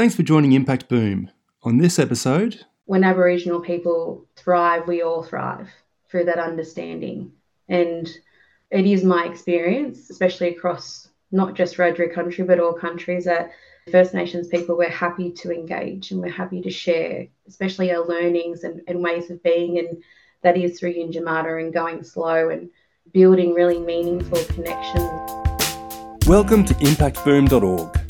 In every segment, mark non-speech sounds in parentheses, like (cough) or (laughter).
Thanks for joining Impact Boom. On this episode, when Aboriginal people thrive, we all thrive through that understanding. And it is my experience, especially across not just Wiradjuri country, but all countries, that First Nations people, we're happy to engage and we're happy to share, especially our learnings and, and ways of being. And that is through Yindyamarra and going slow and building really meaningful connections. Welcome to impactboom.org.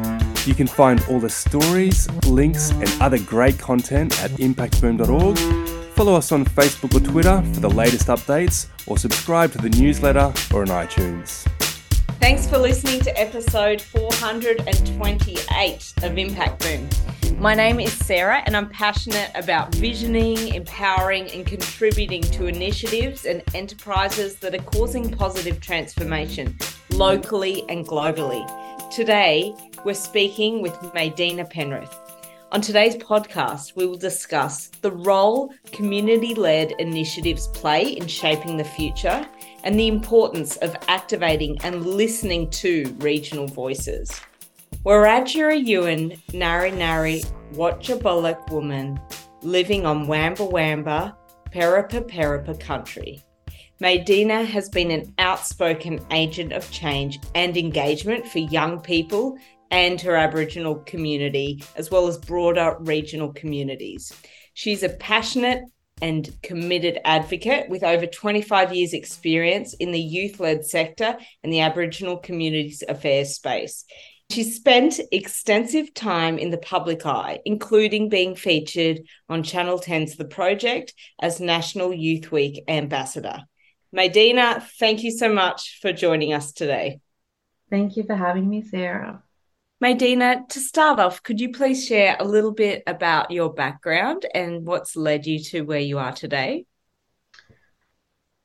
You can find all the stories, links, and other great content at impactboom.org. Follow us on Facebook or Twitter for the latest updates, or subscribe to the newsletter or on iTunes. Thanks for listening to episode 428 of Impact Boom. My name is Sarah, and I'm passionate about visioning, empowering, and contributing to initiatives and enterprises that are causing positive transformation locally and globally. Today, we're speaking with Maydena Penrith. On today's podcast, we will discuss the role community led initiatives play in shaping the future and the importance of activating and listening to regional voices. Wiradjuri Yuin Nari Nari Wotjobaluk woman living on Wamba Wamba, Perrepa Perrepa country. Maydena has been an outspoken agent of change and engagement for young people and her Aboriginal community, as well as broader regional communities. She's a passionate and committed advocate with over 25 years' experience in the youth led sector and the Aboriginal communities affairs space. She spent extensive time in the public eye, including being featured on Channel 10's The Project as National Youth Week ambassador. Maydena, thank you so much for joining us today. Thank you for having me, Sarah. Maydena, to start off, could you please share a little bit about your background and what's led you to where you are today?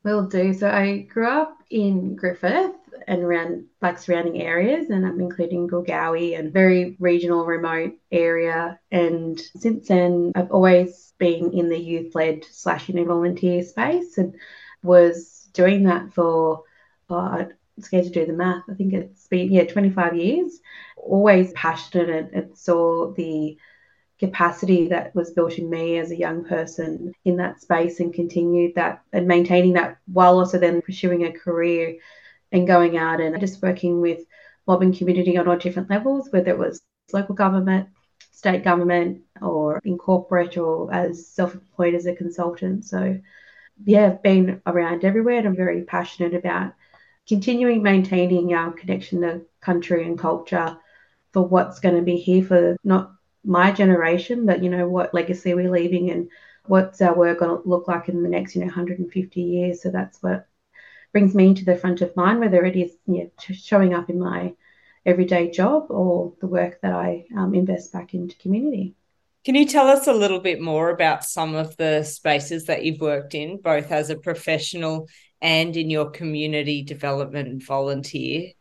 Will do. So I grew up in Griffith and around like surrounding areas, and I'm including Goolgowi and very regional, remote area. And since then, I've always been in the youth led slash volunteer space and was doing that for uh, scared to do the math. I think it's been, yeah, 25 years. Always passionate and, saw the capacity that was built in me as a young person in that space and continued that and maintaining that while also then pursuing a career and going out and just working with mob and community on all different levels, whether it was local government, state government, or in corporate or as self employed as a consultant. So, yeah, I've been around everywhere and I'm very passionate about continuing maintaining our connection to country and culture for what's going to be here for not my generation, but you know what legacy we're leaving and what's our work going to look like in the next you know 150 years. So that's what brings me to the front of mind, whether it is you know, showing up in my everyday job or the work that I um, invest back into community. Can you tell us a little bit more about some of the spaces that you've worked in, both as a professional and in your community development volunteer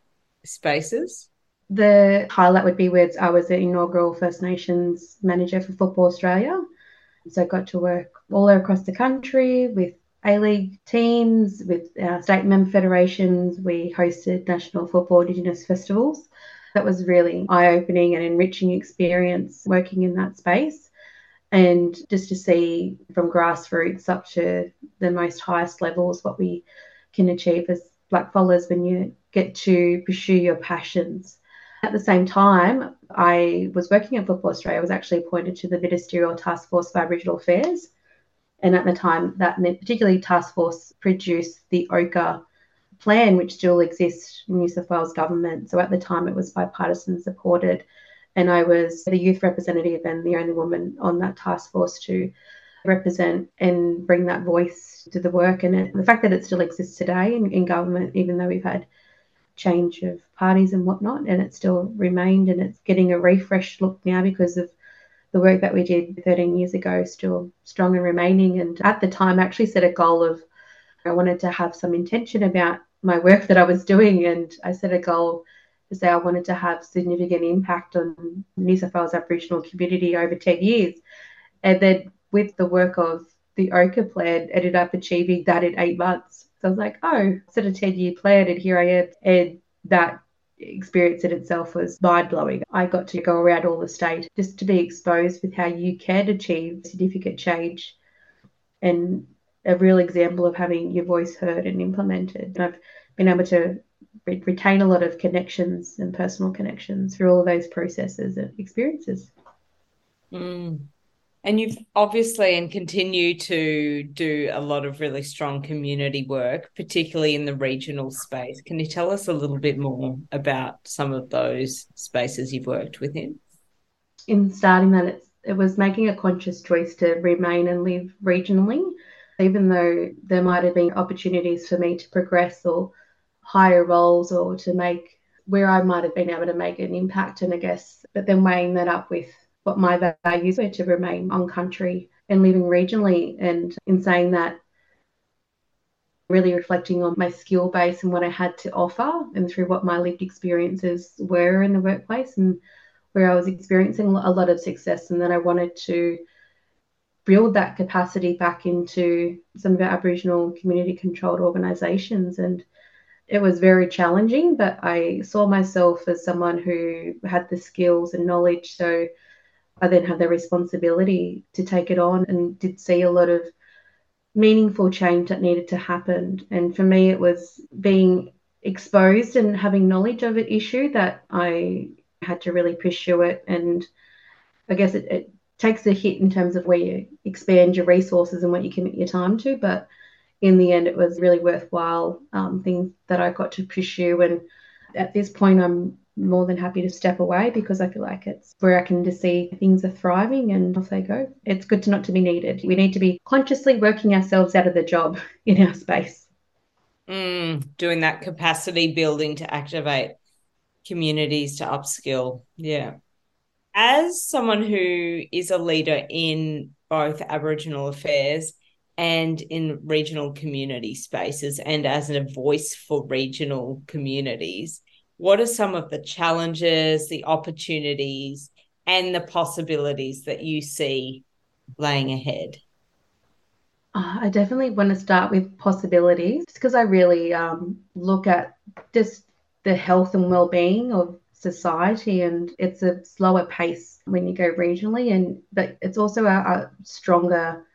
spaces? The highlight would be where I was the inaugural First Nations manager for Football Australia. So I got to work all across the country with A League teams, with our state member federations. We hosted National Football Indigenous festivals. That was really eye opening and enriching experience working in that space and just to see from grassroots up to the most highest levels what we can achieve as black followers when you get to pursue your passions. At the same time, I was working at Football Australia. I was actually appointed to the Ministerial Task Force for Aboriginal Affairs. And at the time, that meant particularly task force produced the Ochre plan, which still exists in New South Wales government. So at the time, it was bipartisan supported and I was the youth representative and the only woman on that task force to represent and bring that voice to the work. And it, the fact that it still exists today in, in government, even though we've had change of parties and whatnot, and it still remained and it's getting a refreshed look now because of the work that we did 13 years ago still strong and remaining. And at the time, I actually set a goal of I wanted to have some intention about my work that I was doing. And I set a goal to say I wanted to have significant impact on New South Wales Aboriginal community over 10 years. And then with the work of the Ochre plan, ended up achieving that in eight months. So I was like, oh, set a 10 year plan, and here I am. And that experience in itself was mind blowing. I got to go around all the state just to be exposed with how you can achieve significant change and a real example of having your voice heard and implemented. And I've been able to re- retain a lot of connections and personal connections through all of those processes and experiences. Mm. And you've obviously and continue to do a lot of really strong community work, particularly in the regional space. Can you tell us a little bit more about some of those spaces you've worked within? In starting that, it was making a conscious choice to remain and live regionally, even though there might have been opportunities for me to progress or higher roles or to make where I might have been able to make an impact. And I guess, but then weighing that up with what my values were to remain on country and living regionally. And in saying that, really reflecting on my skill base and what I had to offer, and through what my lived experiences were in the workplace, and where I was experiencing a lot of success, and then I wanted to build that capacity back into some of our Aboriginal community controlled organisations. And it was very challenging, but I saw myself as someone who had the skills and knowledge. So I then had the responsibility to take it on and did see a lot of meaningful change that needed to happen. And for me, it was being exposed and having knowledge of an issue that I had to really pursue it. And I guess it, it takes a hit in terms of where you expand your resources and what you commit your time to. But in the end, it was really worthwhile um, things that I got to pursue. And at this point, I'm more than happy to step away because I feel like it's where I can just see things are thriving and off they go. It's good to not to be needed. We need to be consciously working ourselves out of the job (laughs) in our space. Mm, doing that capacity building to activate communities to upskill. Yeah. As someone who is a leader in both Aboriginal affairs and in regional community spaces, and as a voice for regional communities, what are some of the challenges, the opportunities, and the possibilities that you see laying ahead? Uh, I definitely want to start with possibilities because I really um, look at just the health and well-being of society and it's a slower pace when you go regionally and but it's also a, a stronger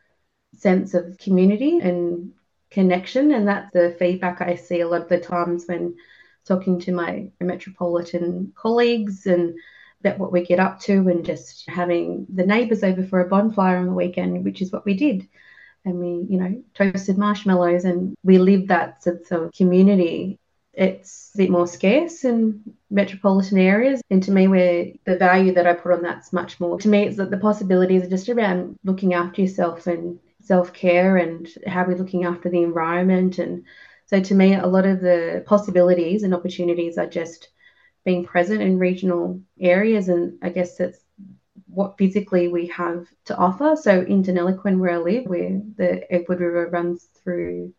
sense of community and connection and that's the feedback I see a lot of the times when talking to my metropolitan colleagues and about what we get up to and just having the neighbours over for a bonfire on the weekend, which is what we did. And we, you know, toasted marshmallows and we lived that sense of community. It's a bit more scarce in metropolitan areas. And to me, where the value that I put on that's much more. To me, it's that the possibilities are just around looking after yourself and self care and how we're looking after the environment and so to me, a lot of the possibilities and opportunities are just being present in regional areas, and I guess that's what physically we have to offer. So in Deniliquin, where I live, where the Edward River runs through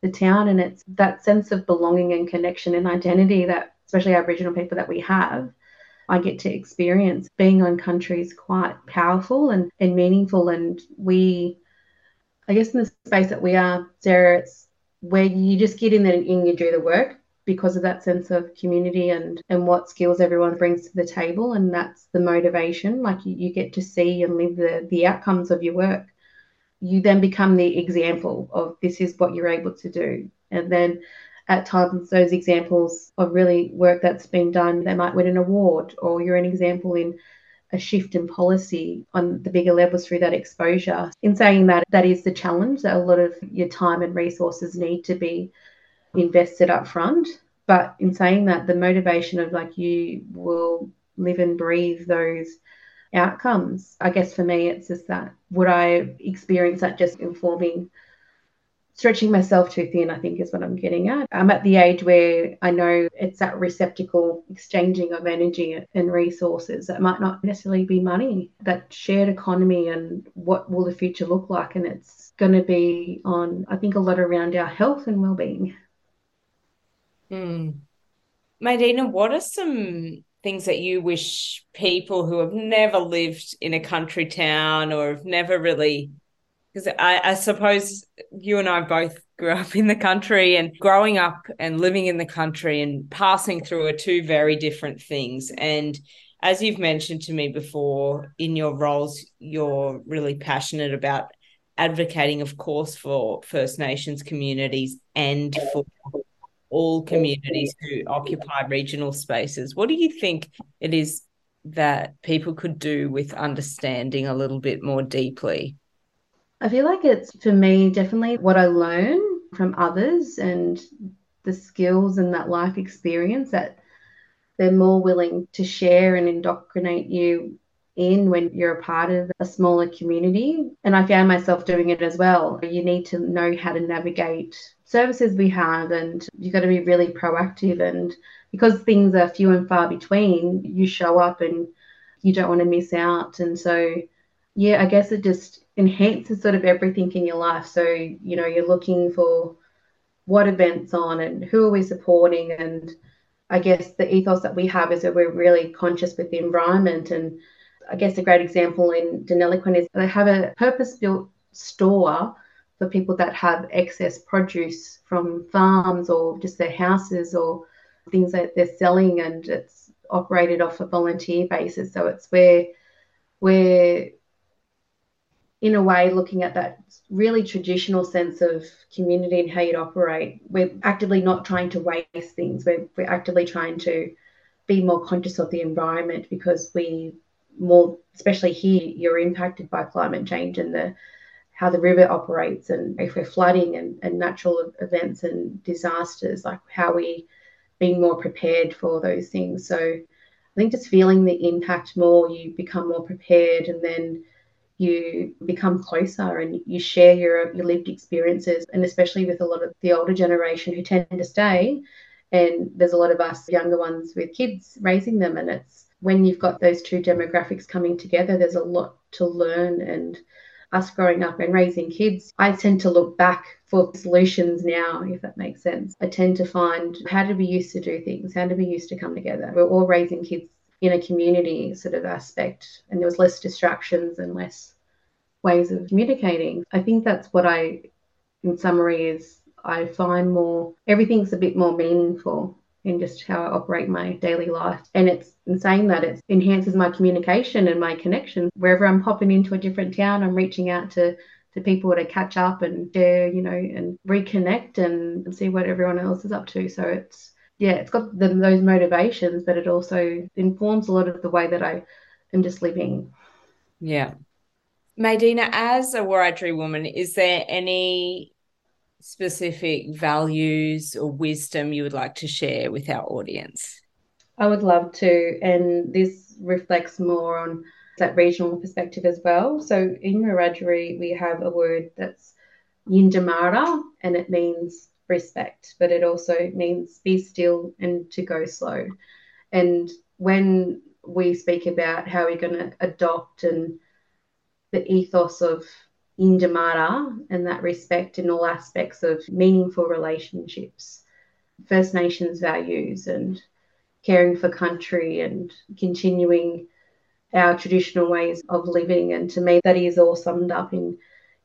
the town, and it's that sense of belonging and connection and identity that, especially Aboriginal people, that we have. I get to experience being on country is quite powerful and, and meaningful. And we, I guess, in the space that we are, Sarah, it's where you just get in there and you do the work because of that sense of community and and what skills everyone brings to the table and that's the motivation. Like you, you get to see and live the the outcomes of your work. You then become the example of this is what you're able to do. And then at times those examples of really work that's been done they might win an award or you're an example in a shift in policy on the bigger levels through that exposure. In saying that, that is the challenge that a lot of your time and resources need to be invested up front. But in saying that, the motivation of like you will live and breathe those outcomes. I guess for me, it's just that would I experience that just informing stretching myself too thin, I think is what I'm getting at. I'm at the age where I know it's that receptacle exchanging of energy and resources that might not necessarily be money, that shared economy and what will the future look like. And it's going to be on, I think, a lot around our health and well-being. Hmm. Maydena, what are some things that you wish people who have never lived in a country town or have never really because I, I, suppose you and I both grew up in the country and growing up and living in the country and passing through are two very different things. And as you've mentioned to me before, in your roles, you're really passionate about advocating, of course, for First Nations communities and for all communities who occupy regional spaces. What do you think it is that people could do with understanding a little bit more deeply? I feel like it's for me definitely what I learn from others and the skills and that life experience that they're more willing to share and indoctrinate you in when you're a part of a smaller community. And I found myself doing it as well. You need to know how to navigate services we have, and you've got to be really proactive. And because things are few and far between, you show up and you don't want to miss out. And so, yeah, I guess it just enhances sort of everything in your life. So, you know, you're looking for what events on and who are we supporting. And I guess the ethos that we have is that we're really conscious with the environment. And I guess a great example in Deniliquin is they have a purpose built store for people that have excess produce from farms or just their houses or things that they're selling and it's operated off a volunteer basis. So it's where we're in a way looking at that really traditional sense of community and how you'd operate. We're actively not trying to waste things. We're, we're actively trying to be more conscious of the environment because we more, especially here, you're impacted by climate change and the how the river operates and if we're flooding and, and natural events and disasters, like how we being more prepared for those things. So I think just feeling the impact more, you become more prepared and then you become closer and you share your, your lived experiences. And especially with a lot of the older generation who tend to stay and there's a lot of us younger ones with kids raising them. And it's when you've got those two demographics coming together there's a lot to learn. And us growing up and raising kids i tend to look back for solutions now if that makes sense. I tend to find how did we used to do things how did we used to come together. We're all raising kids in a community sort of aspect and there was less distractions and less ways of communicating. I think that's what I, in summary, is I find more, everything's a bit more meaningful in just how I operate my daily life. And it's in saying that it enhances my communication and my connection. Wherever I'm popping into a different town, I'm reaching out to to people to catch up and share, you know, and reconnect and see what everyone else is up to. So it's yeah, it's got the, those motivations, but it also informs a lot of the way that I am just living. Yeah. Maydena, as a Wiradjuri woman, is there any specific values or wisdom you would like to share with our audience? I would love to. And this reflects more on that regional perspective as well. So in Wiradjuri, we have a word that's Yindyamarra, and it means respect, but it also means be still and to go slow. And when we speak about how we're going to adopt and the ethos of Yindyamarra and that respect in all aspects of meaningful relationships, First Nations values, and caring for country and continuing our traditional ways of living. And to me, that is all summed up in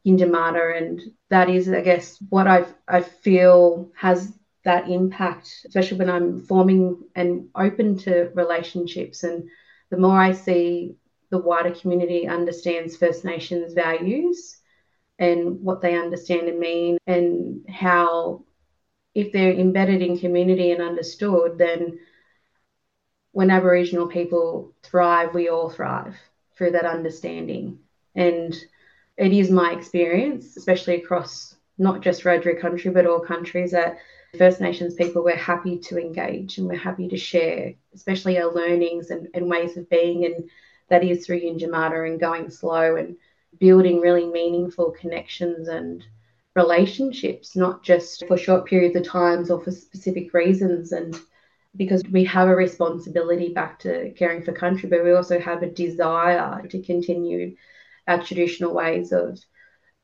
Yindyamarra, and that is, I guess, what I I feel has that impact, especially when I'm forming and open to relationships. And the more I see the wider community understands First Nations values and what they understand and mean, and how if they're embedded in community and understood, then when Aboriginal people thrive, we all thrive through that understanding. And it is my experience, especially across not just Wiradjuri country, but all countries, that First Nations people, we're happy to engage and we're happy to share, especially our learnings and, and ways of being. And that is through Yindyamarra and going slow and building really meaningful connections and relationships, not just for short periods of times or for specific reasons. And because we have a responsibility back to caring for country, but we also have a desire to continue our traditional ways of,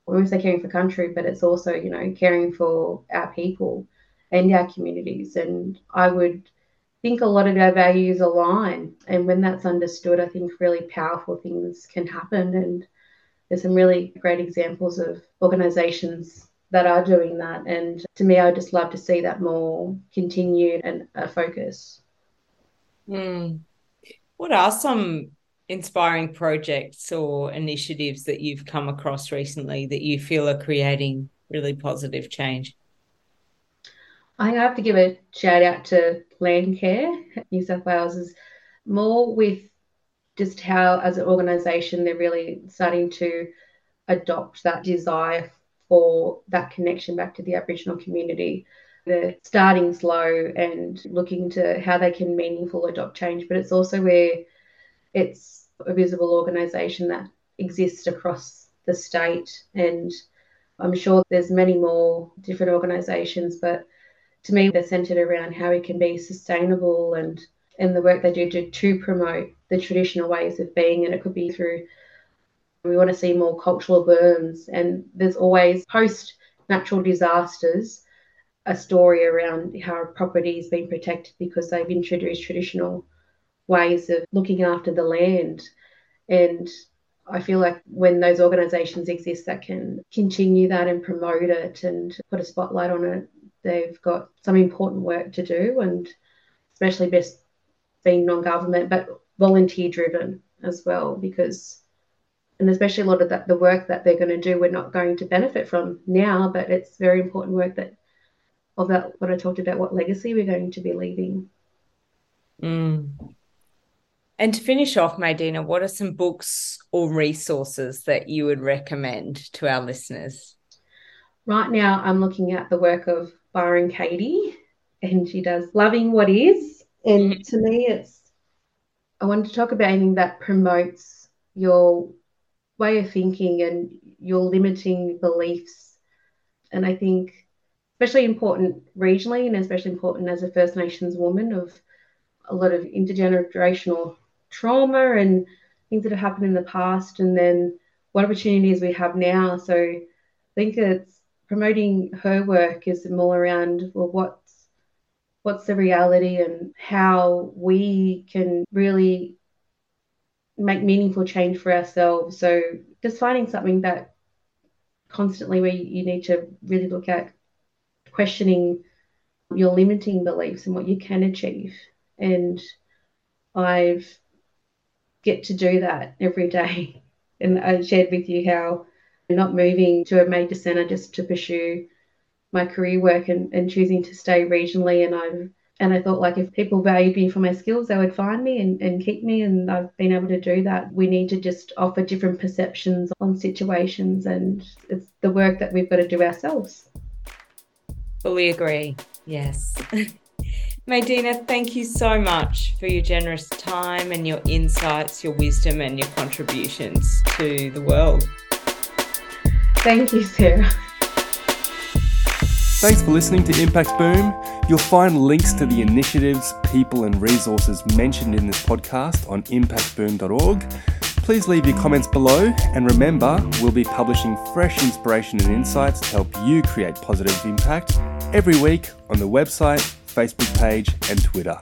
we say caring for country, but it's also, you know, caring for our people and our communities. And I would think a lot of our values align. And when that's understood, I think really powerful things can happen. And there's some really great examples of organizations that are doing that. And to me, I would just love to see that more continued and a focus. Mm. What are some inspiring projects or initiatives that you've come across recently that you feel are creating really positive change? I think I have to give a shout out to Landcare New South Wales is more with just how, as an organisation, they're really starting to adopt that desire for that connection back to the Aboriginal community. They're starting slow and looking to how they can meaningful adopt change, but it's also where it's a visible organisation that exists across the state and I'm sure there's many more different organisations, but to me, they're centered around how we can be sustainable and and the work they do to, to promote the traditional ways of being. And it could be through we want to see more cultural burns, and there's always post natural disasters a story around how property has been protected because they've introduced traditional ways of looking after the land. And I feel like when those organisations exist that can continue that and promote it and put a spotlight on it, they've got some important work to do, and especially best being non-government, but volunteer driven as well, because and especially a lot of that the work that they're going to do, we're not going to benefit from now, but it's very important work that of that what I talked about, what legacy we're going to be leaving. Mm. And to finish off, Maydena, what are some books or resources that you would recommend to our listeners? Right now, I'm looking at the work of Byron Katie, and she does Loving What Is. And mm-hmm. to me, it's, I wanted to talk about anything that promotes your way of thinking and your limiting beliefs. And I think, especially important regionally, and especially important as a First Nations woman, of a lot of intergenerational trauma and things that have happened in the past, and then what opportunities we have now. So I think it's promoting her work is more around well what's what's the reality and how we can really make meaningful change for ourselves so just finding something that constantly where you need to really look at questioning your limiting beliefs and what you can achieve and i've get to do that every day (laughs) and i shared with you how not moving to a major centre just to pursue my career work and, and choosing to stay regionally. And I've and I thought like if people valued me for my skills, they would find me and, and keep me. And I've been able to do that. We need to just offer different perceptions on situations and it's the work that we've got to do ourselves. Fully agree. Yes. (laughs) Maydena, thank you so much for your generous time and your insights, your wisdom, and your contributions to the world. Thank you, Sarah. Thanks for listening to Impact Boom. You'll find links to the initiatives, people, and resources mentioned in this podcast on impactboom.org. Please leave your comments below, and remember, we'll be publishing fresh inspiration and insights to help you create positive impact every week on the website, Facebook page, and Twitter.